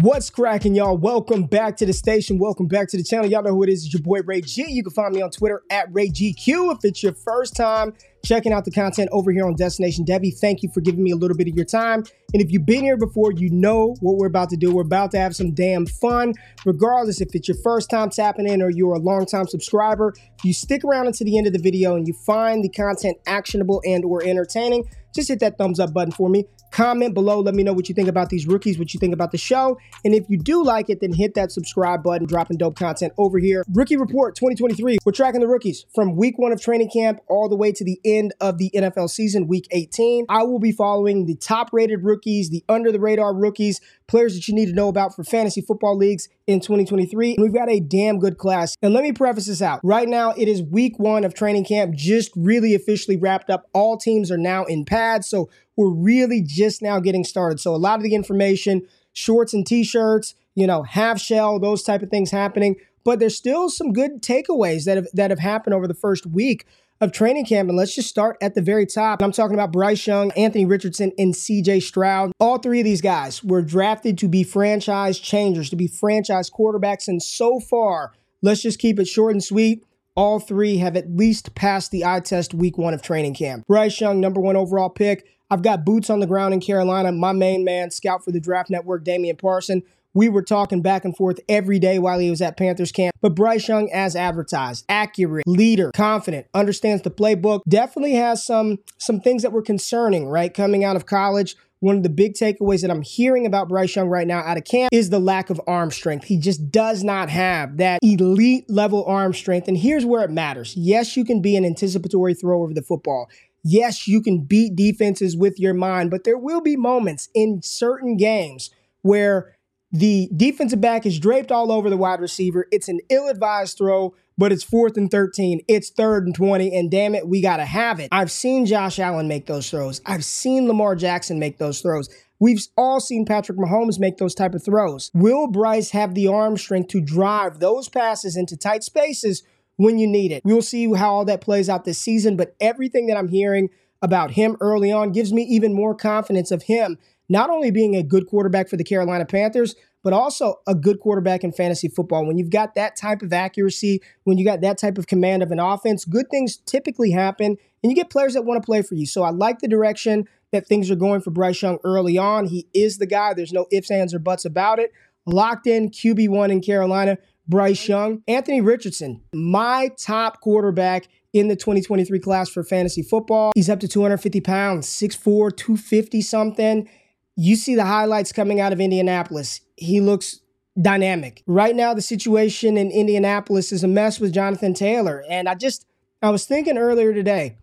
What's cracking, y'all? Welcome back to the station. Welcome back to the channel. Y'all know who it is. It's your boy Ray G. You can find me on Twitter at RayGQ. If it's your first time checking out the content over here on Destination Devy, thank you for giving me a little bit of your time. And if you've been here before, you know what we're about to do. We're about to have some damn fun. Regardless if it's your first time tapping in or you're a long-time subscriber, if you stick around until the end of the video and you find the content actionable and or entertaining, just hit that thumbs up button for me. Comment below. Let me know what you think about these rookies, what you think about the show. And if you do like it, then hit that subscribe button, dropping dope content over here. Rookie Report 2023. We're tracking the rookies from week one of training camp all the way to the end of the NFL season, week 18. I will be following the top rated rookies, the under the radar rookies, players that you need to know about for fantasy football leagues in 2023. And we've got a damn good class. And let me preface this out. Right now, it is week one of training camp, just really officially wrapped up. All teams are now in pads. So we're really just now getting started. So a lot of the information, shorts and t-shirts, you know, half shell, those type of things happening. But there's still some good takeaways that have that have happened over the first week of training camp. And let's just start at the very top. I'm talking about Bryce Young, Anthony Richardson, and CJ Stroud. All three of these guys were drafted to be franchise changers, to be franchise quarterbacks. And so far, let's just keep it short and sweet. All three have at least passed the eye test week one of training camp. Bryce Young, number one overall pick. I've got boots on the ground in Carolina. My main man, scout for the Draft Network, Damian Parson. We were talking back and forth every day while he was at Panthers camp. But Bryce Young, as advertised, accurate, leader, confident, understands the playbook. Definitely has some some things that were concerning, right? Coming out of college. One of the big takeaways that I'm hearing about Bryce Young right now out of camp is the lack of arm strength. He just does not have that elite level arm strength. And here's where it matters. Yes, you can be an anticipatory thrower of the football. Yes, you can beat defenses with your mind, but there will be moments in certain games where the defensive back is draped all over the wide receiver. It's an ill advised throw, but it's fourth and 13. It's third and 20, and damn it, we got to have it. I've seen Josh Allen make those throws. I've seen Lamar Jackson make those throws. We've all seen Patrick Mahomes make those type of throws. Will Bryce have the arm strength to drive those passes into tight spaces when you need it. We'll see how all that plays out this season, but everything that I'm hearing about him early on gives me even more confidence of him not only being a good quarterback for the Carolina Panthers, but also a good quarterback in fantasy football. When you've got that type of accuracy, when you got that type of command of an offense, good things typically happen and you get players that want to play for you. So I like the direction that things are going for Bryce Young early on. He is the guy. There's no ifs, ands, or buts about it. Locked in QB1 in Carolina. Bryce Young, Anthony Richardson, my top quarterback in the 2023 class for fantasy football. He's up to 250 pounds, 6'4, 250 something. You see the highlights coming out of Indianapolis. He looks dynamic. Right now, the situation in Indianapolis is a mess with Jonathan Taylor. And I just, I was thinking earlier today,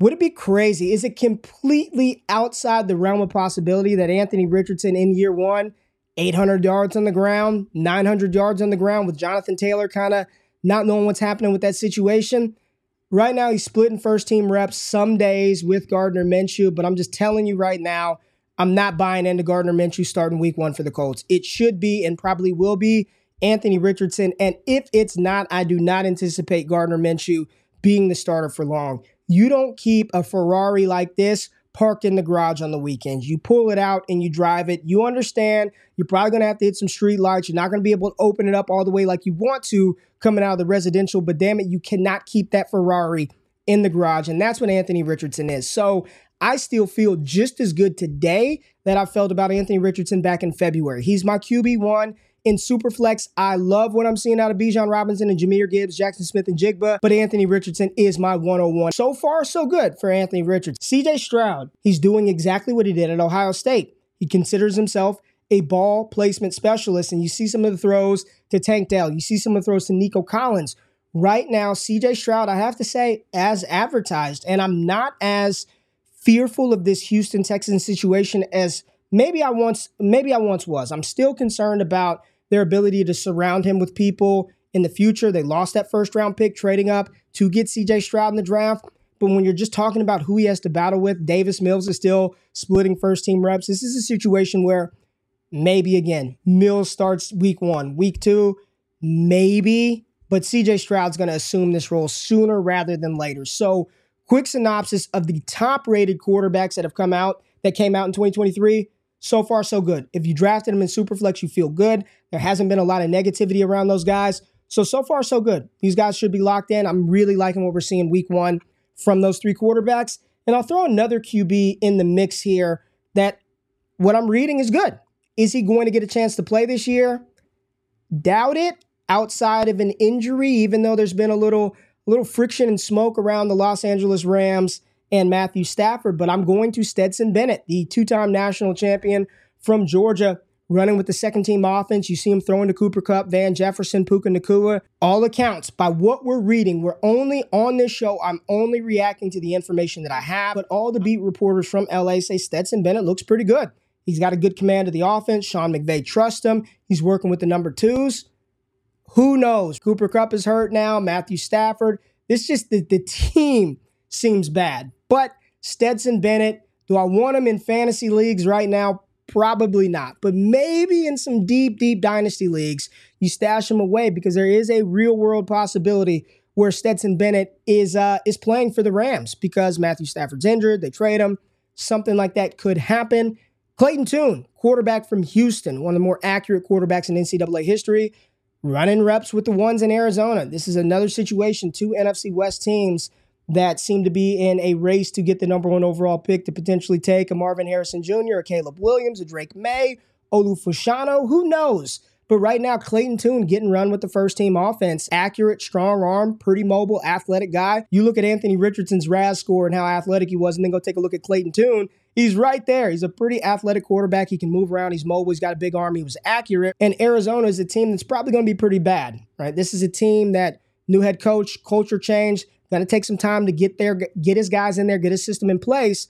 would it be crazy? Is it completely outside the realm of possibility that Anthony Richardson in year one 800 yards on the ground, 900 yards on the ground with Jonathan Taylor kind of not knowing what's happening with that situation. Right now, he's splitting first team reps some days with Gardner Minshew, but I'm just telling you right now, I'm not buying into Gardner Minshew starting week one for the Colts. It should be and probably will be Anthony Richardson. And if it's not, I do not anticipate Gardner Minshew being the starter for long. You don't keep a Ferrari like this parked in the garage on the weekends. You pull it out and you drive it. You understand you're probably going to have to hit some street lights. You're not going to be able to open it up all the way like you want to coming out of the residential, but damn it, you cannot keep that Ferrari in the garage. And that's what Anthony Richardson is. So I still feel just as good today that I felt about Anthony Richardson back in February. He's my QB1 in Superflex. I love what I'm seeing out of Bijan Robinson and Jahmyr Gibbs, Jaxon Smith-Njigba, but Anthony Richardson is my 101. So far, so good for Anthony Richardson. CJ Stroud, he's doing exactly what he did at Ohio State. He considers himself a ball placement specialist, and you see some of the throws to Tank Dell. You see some of the throws to Nico Collins. Right now, CJ Stroud, I have to say, as advertised, and I'm not as fearful of this Houston Texans situation as maybe I once maybe I once was. I'm still concerned about their ability to surround him with people in the future. They lost that first round pick trading up to get CJ Stroud in the draft. But when you're just talking about who he has to battle with, Davis Mills is still splitting first team reps. This is a situation where maybe again, Mills starts week one, week two, maybe, but CJ Stroud's going to assume this role sooner rather than later. So, quick synopsis of the top rated quarterbacks that have come out that came out in 2023 so far so good. If you drafted them in Superflex, you feel good. There hasn't been a lot of negativity around those guys. So, so far so good. These guys should be locked in. I'm really liking what we're seeing week one from those three quarterbacks. And I'll throw another QB in the mix here that what I'm reading is good. Is he going to get a chance to play this year? Doubt it outside of an injury, even though there's been a little, little friction and smoke around the Los Angeles Rams and Matthew Stafford. But I'm going to Stetson Bennett, the two time national champion from Georgia, running with the second team offense. You see him throwing to Cooper Kupp, Van Jefferson, Puka Nacua. All accounts, by what we're reading, we're only on this show, I'm only reacting to the information that I have. But all the beat reporters from LA say Stetson Bennett looks pretty good. He's got a good command of the offense. Sean McVay trusts him. He's working with the number twos. Who knows? Cooper Kupp is hurt now. Matthew Stafford. This just the, the team seems bad. But Stetson Bennett, do I want him in fantasy leagues right now? Probably not. But maybe in some deep, deep dynasty leagues, you stash him away because there is a real world possibility where Stetson Bennett is uh, is playing for the Rams because Matthew Stafford's injured. They trade him. Something like that could happen. Clayton Tune, quarterback from Houston, one of the more accurate quarterbacks in NCAA history, running reps with the ones in Arizona. This is another situation, two NFC West teams that seem to be in a race to get the number one overall pick to potentially take a Marvin Harrison Jr., a Caleb Williams, a Drake Maye, Olu Fashanu. Who knows? But right now, Clayton Tune getting run with the first team offense. Accurate, strong arm, pretty mobile, athletic guy. You look at Anthony Richardson's RAS score and how athletic he was, and then go take a look at Clayton Tune. He's right there. He's a pretty athletic quarterback. He can move around. He's mobile. He's got a big arm. He was accurate. And Arizona is a team that's probably going to be pretty bad, right? This is a team that new head coach, culture change, going to take some time to get there, get his guys in there, get his system in place.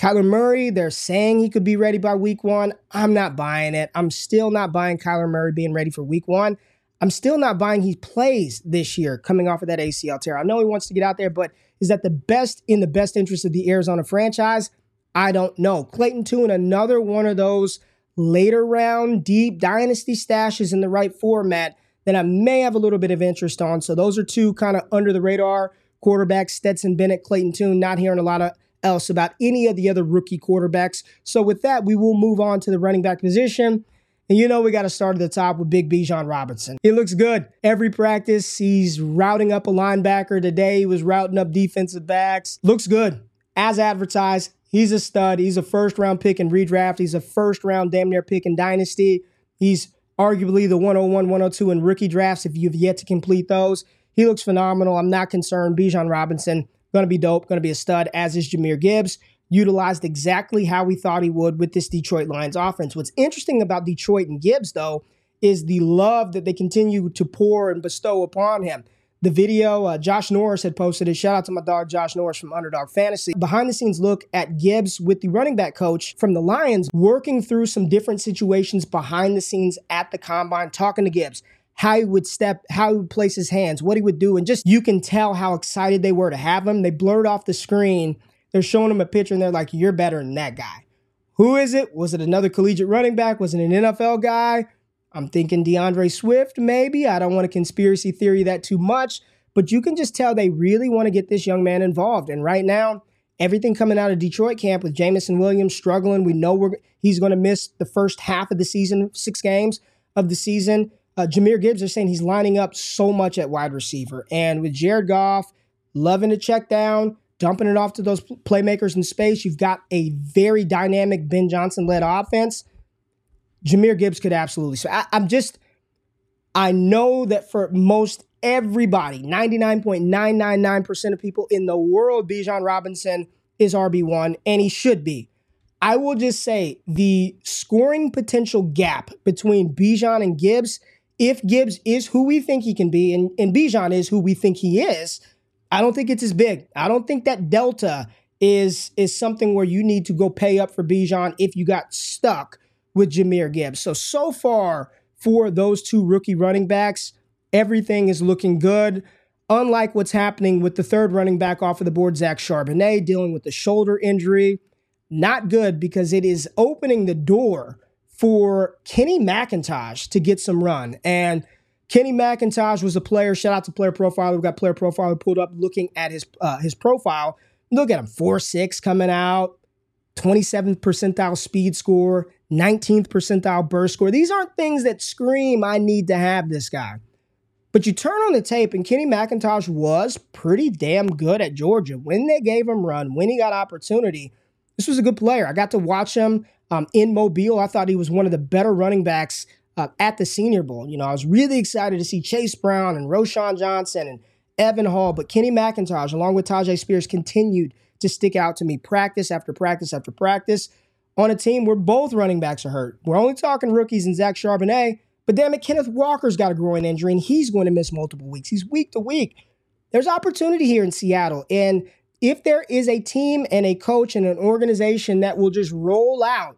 Kyler Murray, they're saying he could be ready by week one. I'm not buying it. I'm still not buying Kyler Murray being ready for week one. I'm still not buying he plays this year coming off of that ACL tear. I know he wants to get out there, but is that the best in the best interest of the Arizona franchise? I don't know. Clayton Tune, another one of those later round deep dynasty stashes in the right format that I may have a little bit of interest on. So those are two kind of under the radar quarterbacks, Stetson Bennett, Clayton Tune, not hearing a lot of else about any of the other rookie quarterbacks. So with that, we will move on to the running back position. And you know we got to start at the top with Big Bijan Robinson. He looks good. Every practice, he's routing up a linebacker. Today, he was routing up defensive backs. Looks good. As advertised, he's a stud. He's a first round pick in redraft. He's a first round damn near pick in dynasty. He's arguably the 101, 102 in rookie drafts if you've yet to complete those. He looks phenomenal. I'm not concerned. Bijan Robinson, going to be dope, going to be a stud, as is Jahmyr Gibbs. Utilized exactly how we thought he would with this Detroit Lions offense. What's interesting about Detroit and Gibbs, though, is the love that they continue to pour and bestow upon him. The video uh, Josh Norris had posted it. Shout out to my dog Josh Norris from Underdog Fantasy. Behind the scenes look at Gibbs with the running back coach from the Lions working through some different situations behind the scenes at the combine, talking to Gibbs how he would step, how he would place his hands, what he would do. And just you can tell how excited they were to have him. They blurred off the screen. They're showing him a picture and they're like, You're better than that guy. Who is it? Was it another collegiate running back? Was it an NFL guy? I'm thinking D'Andre Swift, maybe. I don't want to conspiracy theory that too much, but you can just tell they really want to get this young man involved. And right now, everything coming out of Detroit camp with Jameson Williams struggling, we know we're, he's going to miss the first half of the season, six games of the season. Uh, Jahmyr Gibbs are saying he's lining up so much at wide receiver. And with Jared Goff loving to check down, dumping it off to those playmakers in space, you've got a very dynamic Ben Johnson led offense. Jahmyr Gibbs could absolutely. So I, I'm just, I know that for most everybody, 99.999% of people in the world, Bijan Robinson is RB1, and he should be. I will just say the scoring potential gap between Bijan and Gibbs if Gibbs is who we think he can be and, and Bijan is who we think he is, I don't think it's as big. I don't think that delta is is something where you need to go pay up for Bijan if you got stuck with Jahmyr Gibbs. So so far for those two rookie running backs, everything is looking good. Unlike what's happening with the third running back off of the board, Zach Charbonnet, dealing with the shoulder injury. Not good because it is opening the door for Kenny McIntosh to get some run. And Kenny McIntosh was a player. Shout out to Player Profile. We've got Player Profile pulled up looking at his uh, his profile. Look at him, four six coming out, 27th percentile speed score, 19th percentile burst score. These aren't things that scream, I need to have this guy. But you turn on the tape, and Kenny McIntosh was pretty damn good at Georgia. When they gave him run, when he got opportunity, this was a good player. I got to watch him um, in Mobile. I thought he was one of the better running backs uh, at the Senior Bowl. You know, I was really excited to see Chase Brown and Roschon Johnson and Evan Hull, but Kenny McIntosh, along with Tyjae Spears, continued to stick out to me practice after practice after practice on a team where both running backs are hurt. We're only talking rookies and Zach Charbonnet, but damn it, Kenneth Walker's got a groin injury and he's going to miss multiple weeks. He's week to week. There's opportunity here in Seattle. And if there is a team and a coach and an organization that will just roll out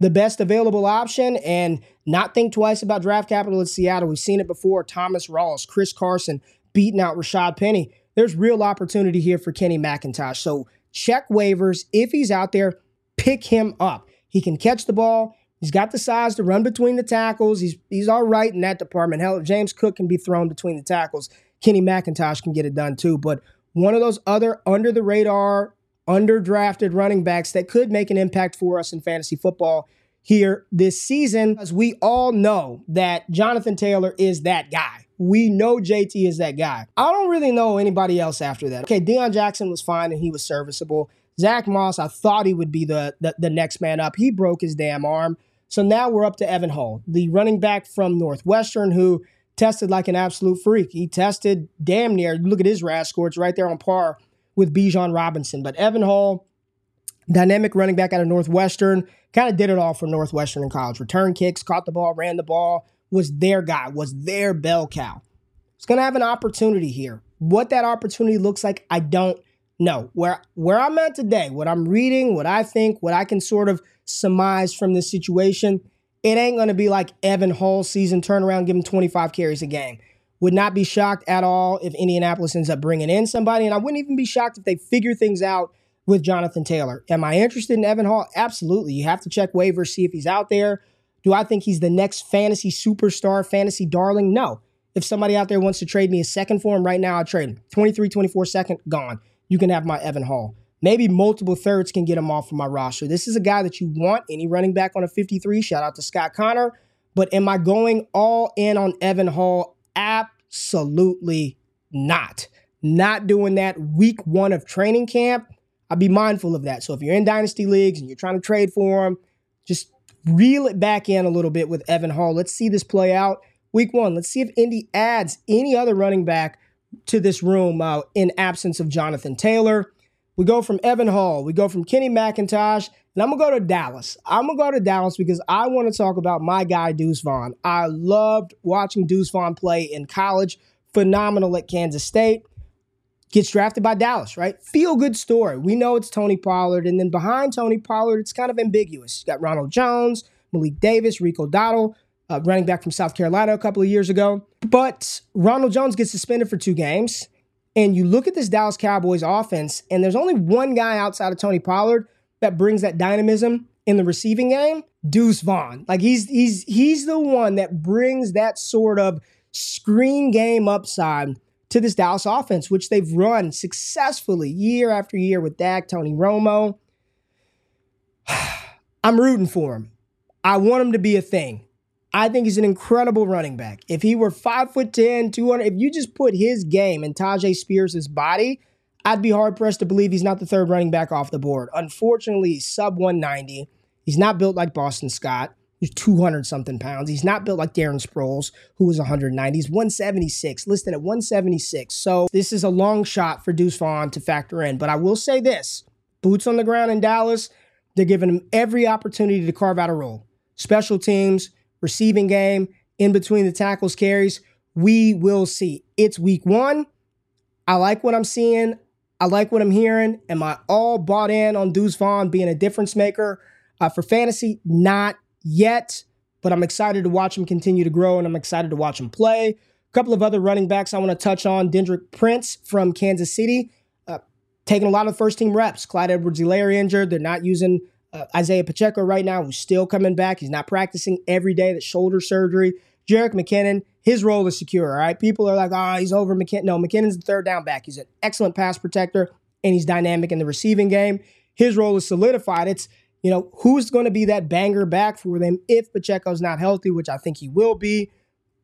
the best available option and not think twice about draft capital in Seattle, we've seen it before. Thomas Rawls, Chris Carson beating out Rashaad Penny. There's real opportunity here for Kenny McIntosh. So check waivers. If he's out there, pick him up. He can catch the ball. He's got the size to run between the tackles. He's he's all right in that department. Hell, James Cook can be thrown between the tackles. Kenny McIntosh can get it done too. But one of those other under the radar, underdrafted running backs that could make an impact for us in fantasy football here this season, as we all know that Jonathan Taylor is that guy. We know JT is that guy. I don't really know anybody else after that. Okay, Deon Jackson was fine and he was serviceable. Zach Moss, I thought he would be the, the, the next man up. He broke his damn arm. So now we're up to Evan Hull, the running back from Northwestern, who tested like an absolute freak. He tested damn near, look at his RAS score, it's right there on par with Bijan Robinson. But Evan Hull, dynamic running back out of Northwestern, kind of did it all for Northwestern in college. Return kicks, caught the ball, ran the ball, was their guy, was their bell cow. It's going to have an opportunity here. What that opportunity looks like, I don't know. Where where I'm at today, what I'm reading, what I think, what I can sort of surmise from this situation, it ain't going to be like Evan Hull season turnaround, give him 25 carries a game. Would not be shocked at all if Indianapolis ends up bringing in somebody, and I wouldn't even be shocked if they figure things out with Jonathan Taylor. Am I interested in Evan Hull? Absolutely. You have to check waivers, see if he's out there. Do I think he's the next fantasy superstar, fantasy darling? No. If somebody out there wants to trade me a second for him right now, I'll trade him. 23, 24 second, gone. You can have my Evan Hull. Maybe multiple thirds can get him off of my roster. This is a guy that you want, any running back on a 53. Shout out to Scott Connor. But am I going all in on Evan Hull? Absolutely not. Not doing that week one of training camp. I'd be mindful of that. So if you're in dynasty leagues and you're trying to trade for him, just reel it back in a little bit with Evan Hull. Let's see this play out. Week one, let's see if Indy adds any other running back to this room uh, in absence of Jonathan Taylor. We go from Evan Hull, we go from Kenny McIntosh, and I'm gonna go to Dallas. I'm gonna go to Dallas because I want to talk about my guy Deuce Vaughn. I loved watching Deuce Vaughn play in college. Phenomenal at Kansas State. Gets drafted by Dallas, right? Feel good story. We know it's Tony Pollard, and then behind Tony Pollard, it's kind of ambiguous. You got Ronald Jones, Malik Davis, Rico Dowdle, uh, running back from South Carolina a couple of years ago. But Ronald Jones gets suspended for two games. And you look at this Dallas Cowboys offense, and there's only one guy outside of Tony Pollard that brings that dynamism in the receiving game, Deuce Vaughn. Like he's he's he's the one that brings that sort of screen game upside to this Dallas offense, which they've run successfully year after year with Dak, Tony Romo. I'm rooting for him. I want him to be a thing. I think he's an incredible running back. If he were five foot 10, 200, if you just put his game in Tyjae Spears' body, I'd be hard pressed to believe he's not the third running back off the board. Unfortunately, he's sub 190. He's not built like Boston Scott, who's 200 something pounds. He's not built like Darren Sproles, who was 190. He's 176, listed at 176. So this is a long shot for Deuce Vaughn to factor in. But I will say this boots on the ground in Dallas, they're giving him every opportunity to carve out a role. Special teams, receiving game, in between the tackles, carries. We will see. It's week one. I like what I'm seeing. I like what I'm hearing. Am I all bought in on Deuce Vaughn being a difference maker uh, for fantasy? Not yet, but I'm excited to watch him continue to grow and I'm excited to watch him play. A couple of other running backs I want to touch on. Deneric Prince from Kansas City, uh, taking a lot of first team reps. Clyde Edwards-Helaire injured. They're not using uh, Isaiah Pacheco right now, who's still coming back. He's not practicing every day. That shoulder surgery. Jerick McKinnon, his role is secure. All right, people are like, oh, he's over McKinnon. No, McKinnon's the third down back. He's an excellent pass protector and he's dynamic in the receiving game. His role is solidified. It's You know, who's going to be that banger back for them if Pacheco's not healthy, which I think he will be?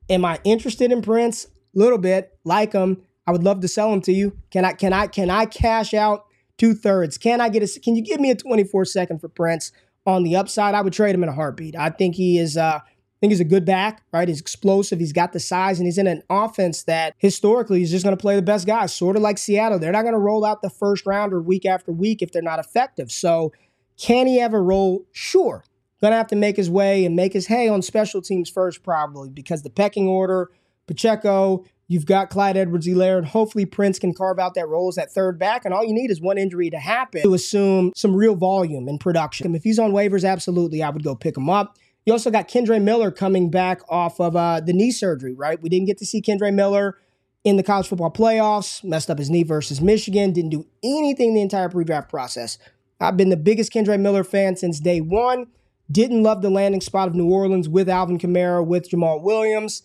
Am I interested in Prince? A little bit, like him. I would love to sell him to you. Can I can I can I cash out two thirds? Can I get a can you give me a 24 second for Prince on the upside? I would trade him in a heartbeat. I think he is uh I think he's a good back, right? He's explosive. He's got the size, and he's in an offense that historically is just going to play the best guys, sort of like Seattle. They're not going to roll out the first rounder week after week if they're not effective. So, can he ever roll? Sure. Going to have to make his way and make his hay on special teams first, probably, because the pecking order, Pacheco, you've got Clyde Edwards-Helaire, and hopefully Prince can carve out that role as that third back. And all you need is one injury to happen to assume some real volume in production. If he's on waivers, absolutely, I would go pick him up. You also got Kendre Miller coming back off of uh, the knee surgery, right? We didn't get to see Kendre Miller in the college football playoffs, messed up his knee versus Michigan, didn't do anything the entire pre draft process. I've been the biggest Kendre Miller fan since day one. Didn't love the landing spot of New Orleans with Alvin Kamara, with Jamaal Williams.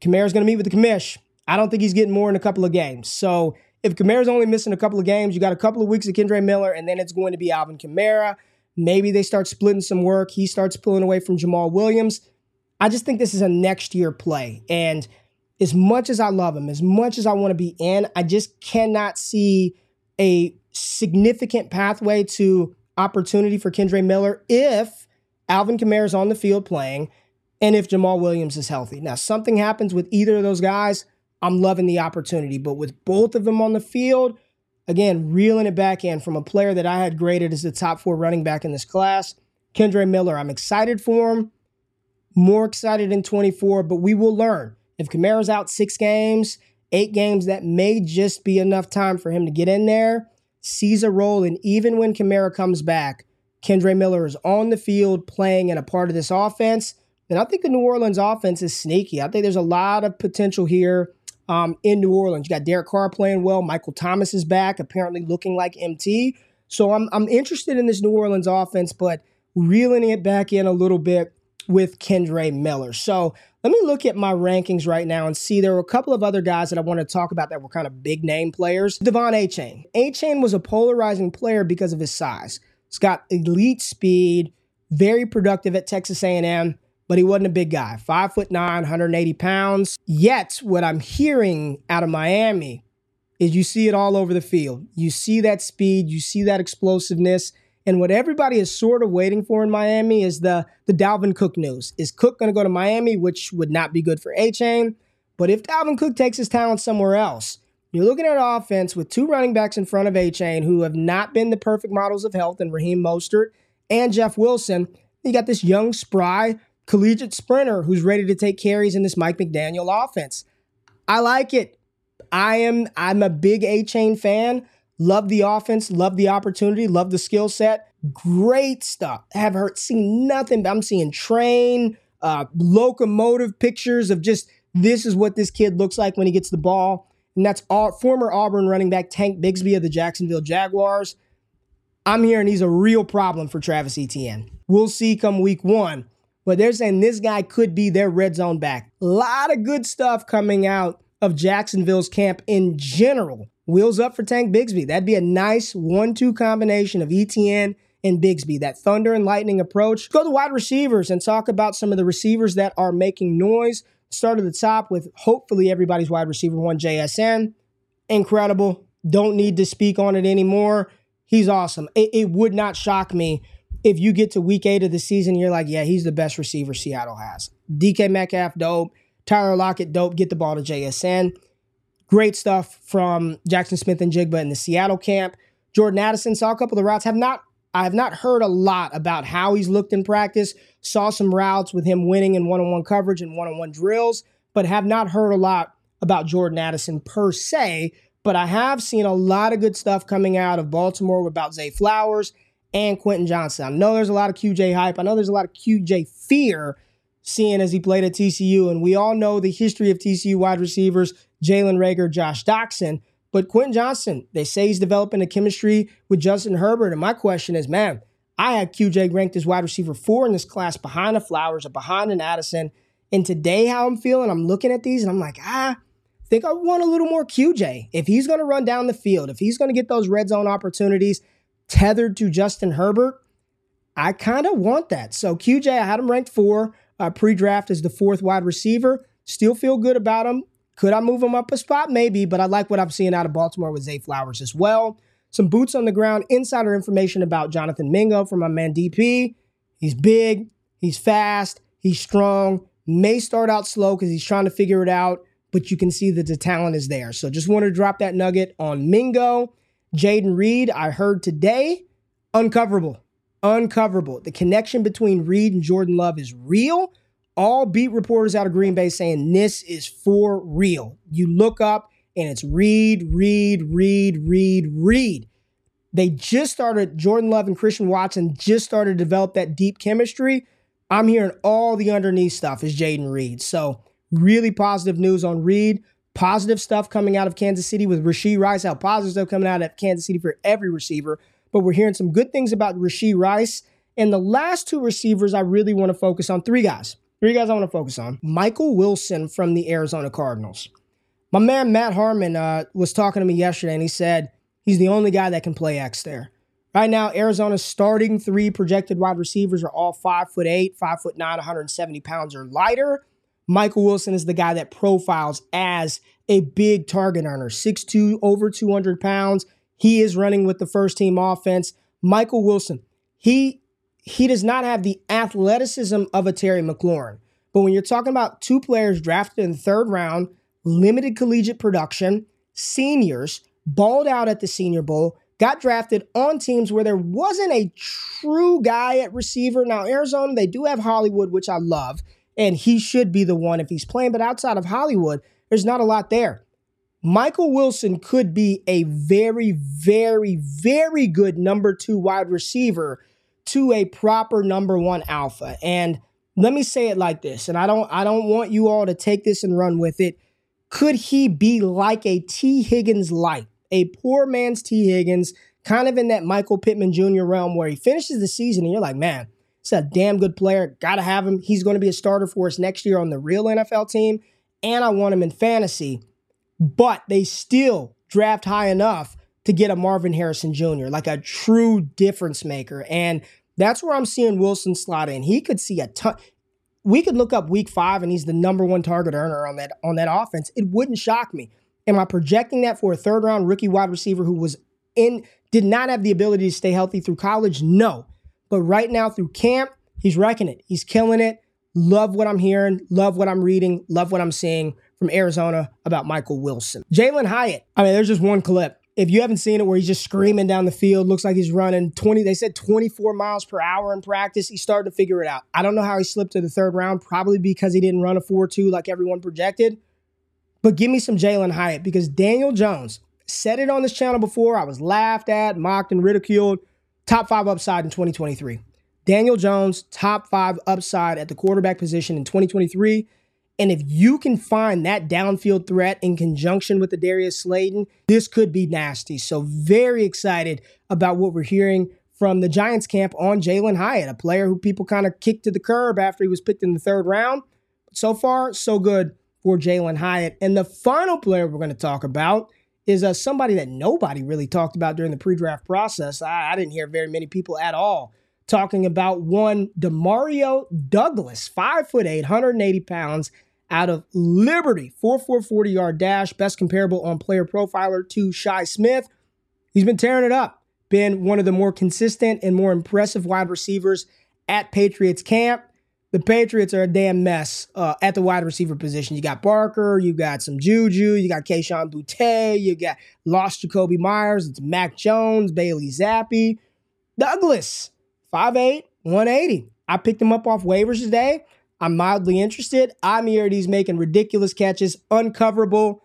Kamara's going to meet with the commish. I don't think he's getting more in a couple of games. So if Kamara's only missing a couple of games, you got a couple of weeks of Kendre Miller, and then it's going to be Alvin Kamara. Maybe they start splitting some work. He starts pulling away from Jamaal Williams. I just think this is a next year play. And as much as I love him, as much as I want to be in, I just cannot see a significant pathway to opportunity for Kendre Miller if Alvin Kamara is on the field playing and if Jamaal Williams is healthy. Now, something happens with either of those guys, I'm loving the opportunity. But with both of them on the field, Again, reeling it back in from a player that I had graded as the top four running back in this class, Kendre Miller. I'm excited for him, more excited in 24, but we will learn. If Kamara's out six games, eight games, that may just be enough time for him to get in there, seize a role, and even when Kamara comes back, Kendre Miller is on the field playing and a part of this offense. And I think the New Orleans offense is sneaky. I think there's a lot of potential here um, in New Orleans. You got Derek Carr playing well. Michael Thomas is back, apparently looking like MT. So I'm I'm interested in this New Orleans offense, but reeling it back in a little bit with Kendre Miller. So let me look at my rankings right now and see there were a couple of other guys that I want to talk about that were kind of big name players. De'Von Achane. A Chain was a polarizing player because of his size. He's got elite speed, very productive at Texas A&M but he wasn't a big guy. Five foot nine, 180 pounds. Yet, what I'm hearing out of Miami is you see it all over the field. You see that speed, you see that explosiveness. And what everybody is sort of waiting for in Miami is the, the Dalvin Cook news. Is Cook going to go to Miami, which would not be good for Achane? But if Dalvin Cook takes his talent somewhere else, you're looking at offense with two running backs in front of Achane who have not been the perfect models of health in Raheem Mostert and Jeff Wilson. You got this young, spry, collegiate sprinter who's ready to take carries in this Mike McDaniel offense. I like it. I am I'm a big Achane fan. Love the offense, love the opportunity, love the skill set. Great stuff. Have heard seen nothing. But I'm seeing train, uh, locomotive pictures of just this is what this kid looks like when he gets the ball. And that's all, former Auburn running back Tank Bigsby of the Jacksonville Jaguars. I'm hearing he's a real problem for Travis Etienne. We'll see come week one but they're saying this guy could be their red zone back. A lot of good stuff coming out of Jacksonville's camp in general. Wheels up for Tank Bigsby. That'd be a nice one two combination of Etienne and Bigsby, that thunder and lightning approach. Go to wide receivers and talk about some of the receivers that are making noise. Start at the top with hopefully everybody's wide receiver one, JSN. Incredible. Don't need to speak on it anymore. He's awesome. It, it would not shock me if you get to week eight of the season, you're like, yeah, he's the best receiver Seattle has. DK Metcalf, dope. Tyler Lockett, dope. Get the ball to JSN. Great stuff from Jaxon Smith-Njigba in the Seattle camp. Jordan Addison saw a couple of the routes. Have not I have not heard a lot about how he's looked in practice. Saw some routes with him winning in one-on-one coverage and one-on-one drills, but have not heard a lot about Jordan Addison per se. But I have seen a lot of good stuff coming out of Baltimore about Zay Flowers and Quentin Johnston. I know there's a lot of QJ hype. I know there's a lot of QJ fear seeing as he played at TCU. And we all know the history of TCU wide receivers, Jalen Reagor, Josh Doctson. But Quentin Johnston, they say he's developing a chemistry with Justin Herbert. And my question is, man, I had QJ ranked as wide receiver four in this class behind the Flowers or behind an Addison. And today, how I'm feeling, I'm looking at these and I'm like, ah, I think I want a little more QJ. If he's going to run down the field, if he's going to get those red zone opportunities, tethered to Justin Herbert, I kind of want that. So QJ, I had him ranked four uh, pre-draft as the fourth wide receiver. Still feel good about him. Could I move him up a spot? Maybe, but I like what I'm seeing out of Baltimore with Zay Flowers as well. Some boots on the ground, insider information about Jonathan Mingo from my man DP. He's big, he's fast, he's strong. May start out slow because he's trying to figure it out, but you can see that the talent is there. So just want to drop that nugget on Mingo. Jayden Reed, I heard today, uncoverable. Uncoverable. The connection between Reed and Jordan Love is real. All beat reporters out of Green Bay saying this is for real. You look up and it's Reed, Reed, Reed, Reed, Reed. They just started, Jordan Love and Christian Watson just started to develop that deep chemistry. I'm hearing all the underneath stuff is Jayden Reed. So, really positive news on Reed. Positive stuff coming out of Kansas City with Rashee Rice. How positive stuff coming out of Kansas City for every receiver. But we're hearing some good things about Rashee Rice. And the last two receivers, I really want to focus on three guys. Three guys I want to focus on. Michael Wilson from the Arizona Cardinals. My man Matt Harmon uh, was talking to me yesterday, and he said he's the only guy that can play X there. Right now, Arizona's starting three projected wide receivers are all five foot eight, five foot nine, 170 pounds or lighter. Michael Wilson is the guy that profiles as a big target earner, 6'2, over 200 pounds. He is running with the first team offense. Michael Wilson, he he does not have the athleticism of a Terry McLaurin. But when you're talking about two players drafted in the third round, limited collegiate production, seniors, balled out at the Senior Bowl, got drafted on teams where there wasn't a true guy at receiver. Now, Arizona, they do have Hollywood, which I love, and he should be the one if he's playing. But outside of Hollywood, there's not a lot there. Michael Wilson could be a very, very, very good number two wide receiver to a proper number one alpha. And let me say it like this, and I don't I don't want you all to take this and run with it. Could he be like a Tee Higgins light, a poor man's Tee Higgins, kind of in that Michael Pittman Jr. realm where he finishes the season and you're like, man, it's a damn good player. Gotta have him. He's going to be a starter for us next year on the real NFL team. And I want him in fantasy. But they still draft high enough to get a Marvin Harrison Jr., like a true difference maker. And that's where I'm seeing Wilson slot in. He could see a ton. We could look up week five and he's the number one target earner on that on that offense. It wouldn't shock me. Am I projecting that for a third round rookie wide receiver who was in did not have the ability to stay healthy through college? No. But right now through camp, he's wrecking it. He's killing it. Love what I'm hearing, love what I'm reading, love what I'm seeing from Arizona about Michael Wilson. Jalin Hyatt. I mean, there's just one clip if you haven't seen it where he's just screaming down the field, looks like he's running 20, they said 24 miles per hour in practice. He's starting to figure it out. I don't know how he slipped to the third round, probably because he didn't run a 4 2 like everyone projected. But give me some Jalin Hyatt because Daniel Jones said it on this channel before. I was laughed at, mocked, and ridiculed. Top five upside in 2023. Daniel Jones, top five upside at the quarterback position in 2023. And if you can find that downfield threat in conjunction with the Darius Slayton, this could be nasty. So, very excited about what we're hearing from the Giants camp on Jalin Hyatt, a player who people kind of kicked to the curb after he was picked in the third round. So far, so good for Jalin Hyatt. And the final player we're going to talk about is uh, somebody that nobody really talked about during the pre draft process. I, I didn't hear very many people at all talking about one Demario Douglas, five foot eight, 180 pounds out of Liberty. 4 4 40 yard dash, best comparable on player profiler to Shi Smith. He's been tearing it up, been one of the more consistent and more impressive wide receivers at Patriots camp. The Patriots are a damn mess uh, at the wide receiver position. You got Barker, you got some Juju, you got Kayshon Boutte, you got lost Jakobi Meyers, it's Mac Jones, Bailey Zappe, Douglas, 5'8, 180. I picked him up off waivers today. I'm mildly interested. I'm here. He's making ridiculous catches, uncoverable.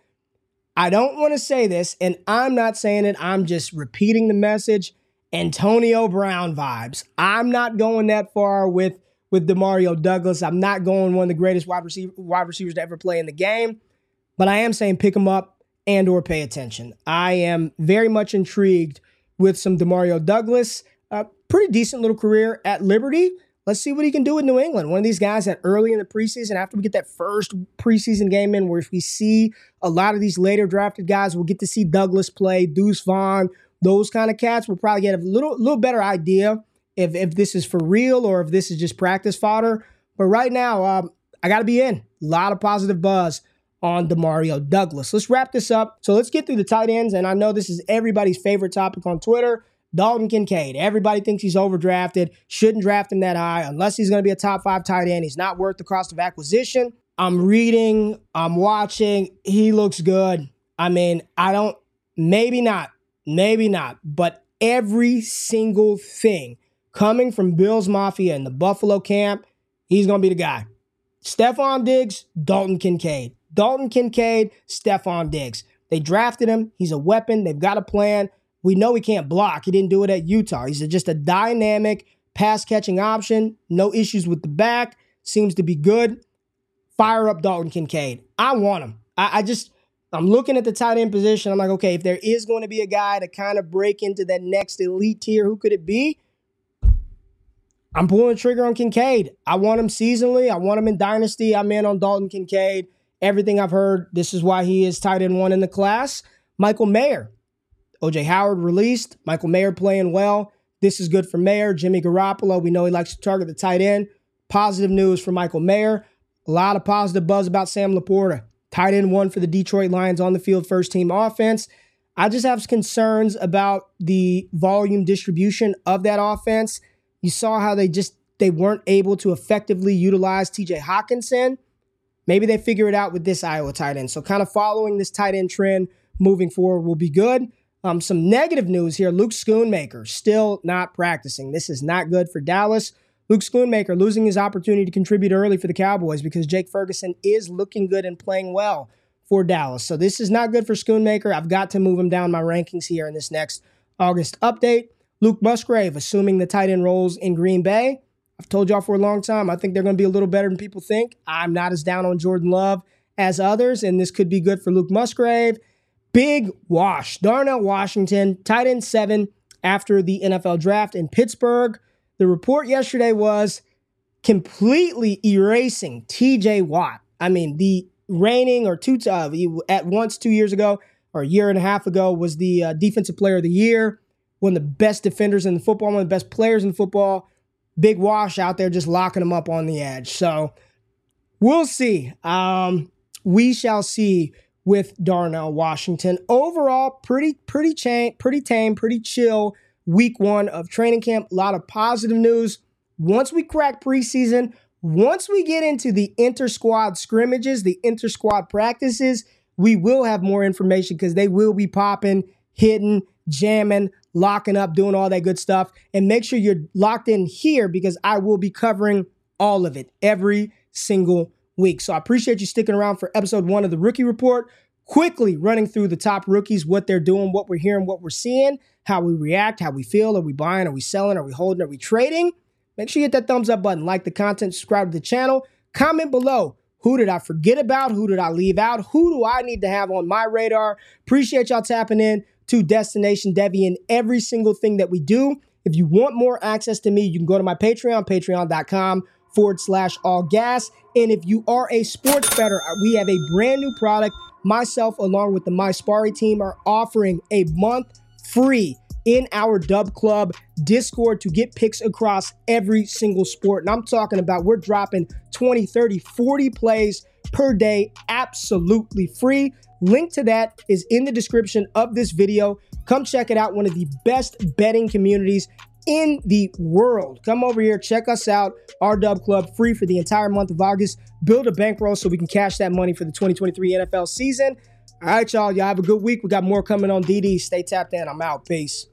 I don't want to say this, and I'm not saying it. I'm just repeating the message. Antonio Brown vibes. I'm not going that far with with Demario Douglas. I'm not going one of the greatest wide receiver wide receivers to ever play in the game, but I am saying pick him up and or pay attention. I am very much intrigued with some Demario Douglas. A pretty decent little career at Liberty. Let's see what he can do with New England. One of these guys that early in the preseason, after we get that first preseason game in, where if we see a lot of these later drafted guys, we'll get to see Douglas play, Deuce Vaughn, those kind of cats. We'll probably get a little, little better idea if if this is for real or if this is just practice fodder. But right now, um, I got to be in. A lot of positive buzz on Demario Douglas. Let's wrap this up. So let's get through the tight ends. And I know this is everybody's favorite topic on Twitter. Dalton Kincaid. Everybody thinks he's overdrafted. Shouldn't draft him that high unless he's going to be a top five tight end. He's not worth the cost of acquisition. I'm reading, I'm watching. He looks good. I mean, I don't, maybe not, maybe not, but every single thing coming from Bills Mafia in the Buffalo camp, he's going to be the guy. Stefon Diggs, Dalton Kincaid. Dalton Kincaid, Stefon Diggs. They drafted him. He's a weapon. They've got a plan. We know he can't block. He didn't do it at Utah. He's just a dynamic pass catching option. No issues with the back. Seems to be good. Fire up Dalton Kincaid. I want him. I, I just, I'm looking at the tight end position. I'm like, okay, if there is going to be a guy to kind of break into that next elite tier, who could it be? I'm pulling the trigger on Kincaid. I want him seasonally. I want him in Dynasty. I'm in on Dalton Kincaid. Everything I've heard, this is why he is tight end one in the class. Michael Mayer. OJ Howard released. Michael Mayer playing well. This is good for Mayer. Jimmy Garoppolo, we know he likes to target the tight end. Positive news for Michael Mayer. A lot of positive buzz about Sam LaPorta. Tight end one for the Detroit Lions on the field, first team offense. I just have concerns about the volume distribution of that offense. You saw how they just they weren't able to effectively utilize TJ Hockenson. Maybe they figure it out with this Iowa tight end. So kind of following this tight end trend moving forward will be good. Um, some negative news here. Luke Schoonmaker still not practicing. This is not good for Dallas. Luke Schoonmaker losing his opportunity to contribute early for the Cowboys because Jake Ferguson is looking good and playing well for Dallas. So this is not good for Schoonmaker. I've got to move him down my rankings here in this next August update. Luke Musgrave, assuming the tight end roles in Green Bay. I've told y'all for a long time, I think they're going to be a little better than people think. I'm not as down on Jordan Love as others, and this could be good for Luke Musgrave. Big wash. Darnell Washington, tight end seven after the NFL draft in Pittsburgh. The report yesterday was completely erasing TJ Watt. I mean, the reigning or two uh, at once two years ago or a year and a half ago was the uh, defensive player of the year one of the best defenders in the football, one of the best players in football. Big wash out there, just locking him up on the edge. So we'll see. Um, we shall see with Darnell Washington. Overall, pretty, pretty chain, pretty tame, pretty chill week one of training camp. A lot of positive news. Once we crack preseason, once we get into the inter squad scrimmages, the inter squad practices, we will have more information because they will be popping, hitting, jamming, locking up, doing all that good stuff. And make sure you're locked in here because I will be covering all of it every single week. So I appreciate you sticking around for episode one of the Rookie Report. Quickly running through the top rookies, what they're doing, what we're hearing, what we're seeing, how we react, how we feel. Are we buying? Are we selling? Are we holding? Are we trading? Make sure you hit that thumbs up button, like the content, subscribe to the channel. Comment below who did I forget about? Who did I leave out? Who do I need to have on my radar? Appreciate y'all tapping in to Destination Devy in every single thing that we do. If you want more access to me, you can go to my Patreon, patreon.com forward slash all gas. And if you are a sports bettor, uh, we have a brand new product. Myself, along with the My Sparry team, are offering a month free in our Dub Club Discord to get picks across every single sport. And I'm talking about we're dropping 20, 30, 40 plays per day absolutely free. Link to that is in the description of this video. Come check it out. One of the best betting communities in the world. Come over here, check us out. Our Dub Club, free for the entire month of August. Build a bankroll so we can cash that money for the 2023 NFL season. All right, y'all. Y'all have a good week. We got more coming on DD. Stay tapped in. I'm out. Peace.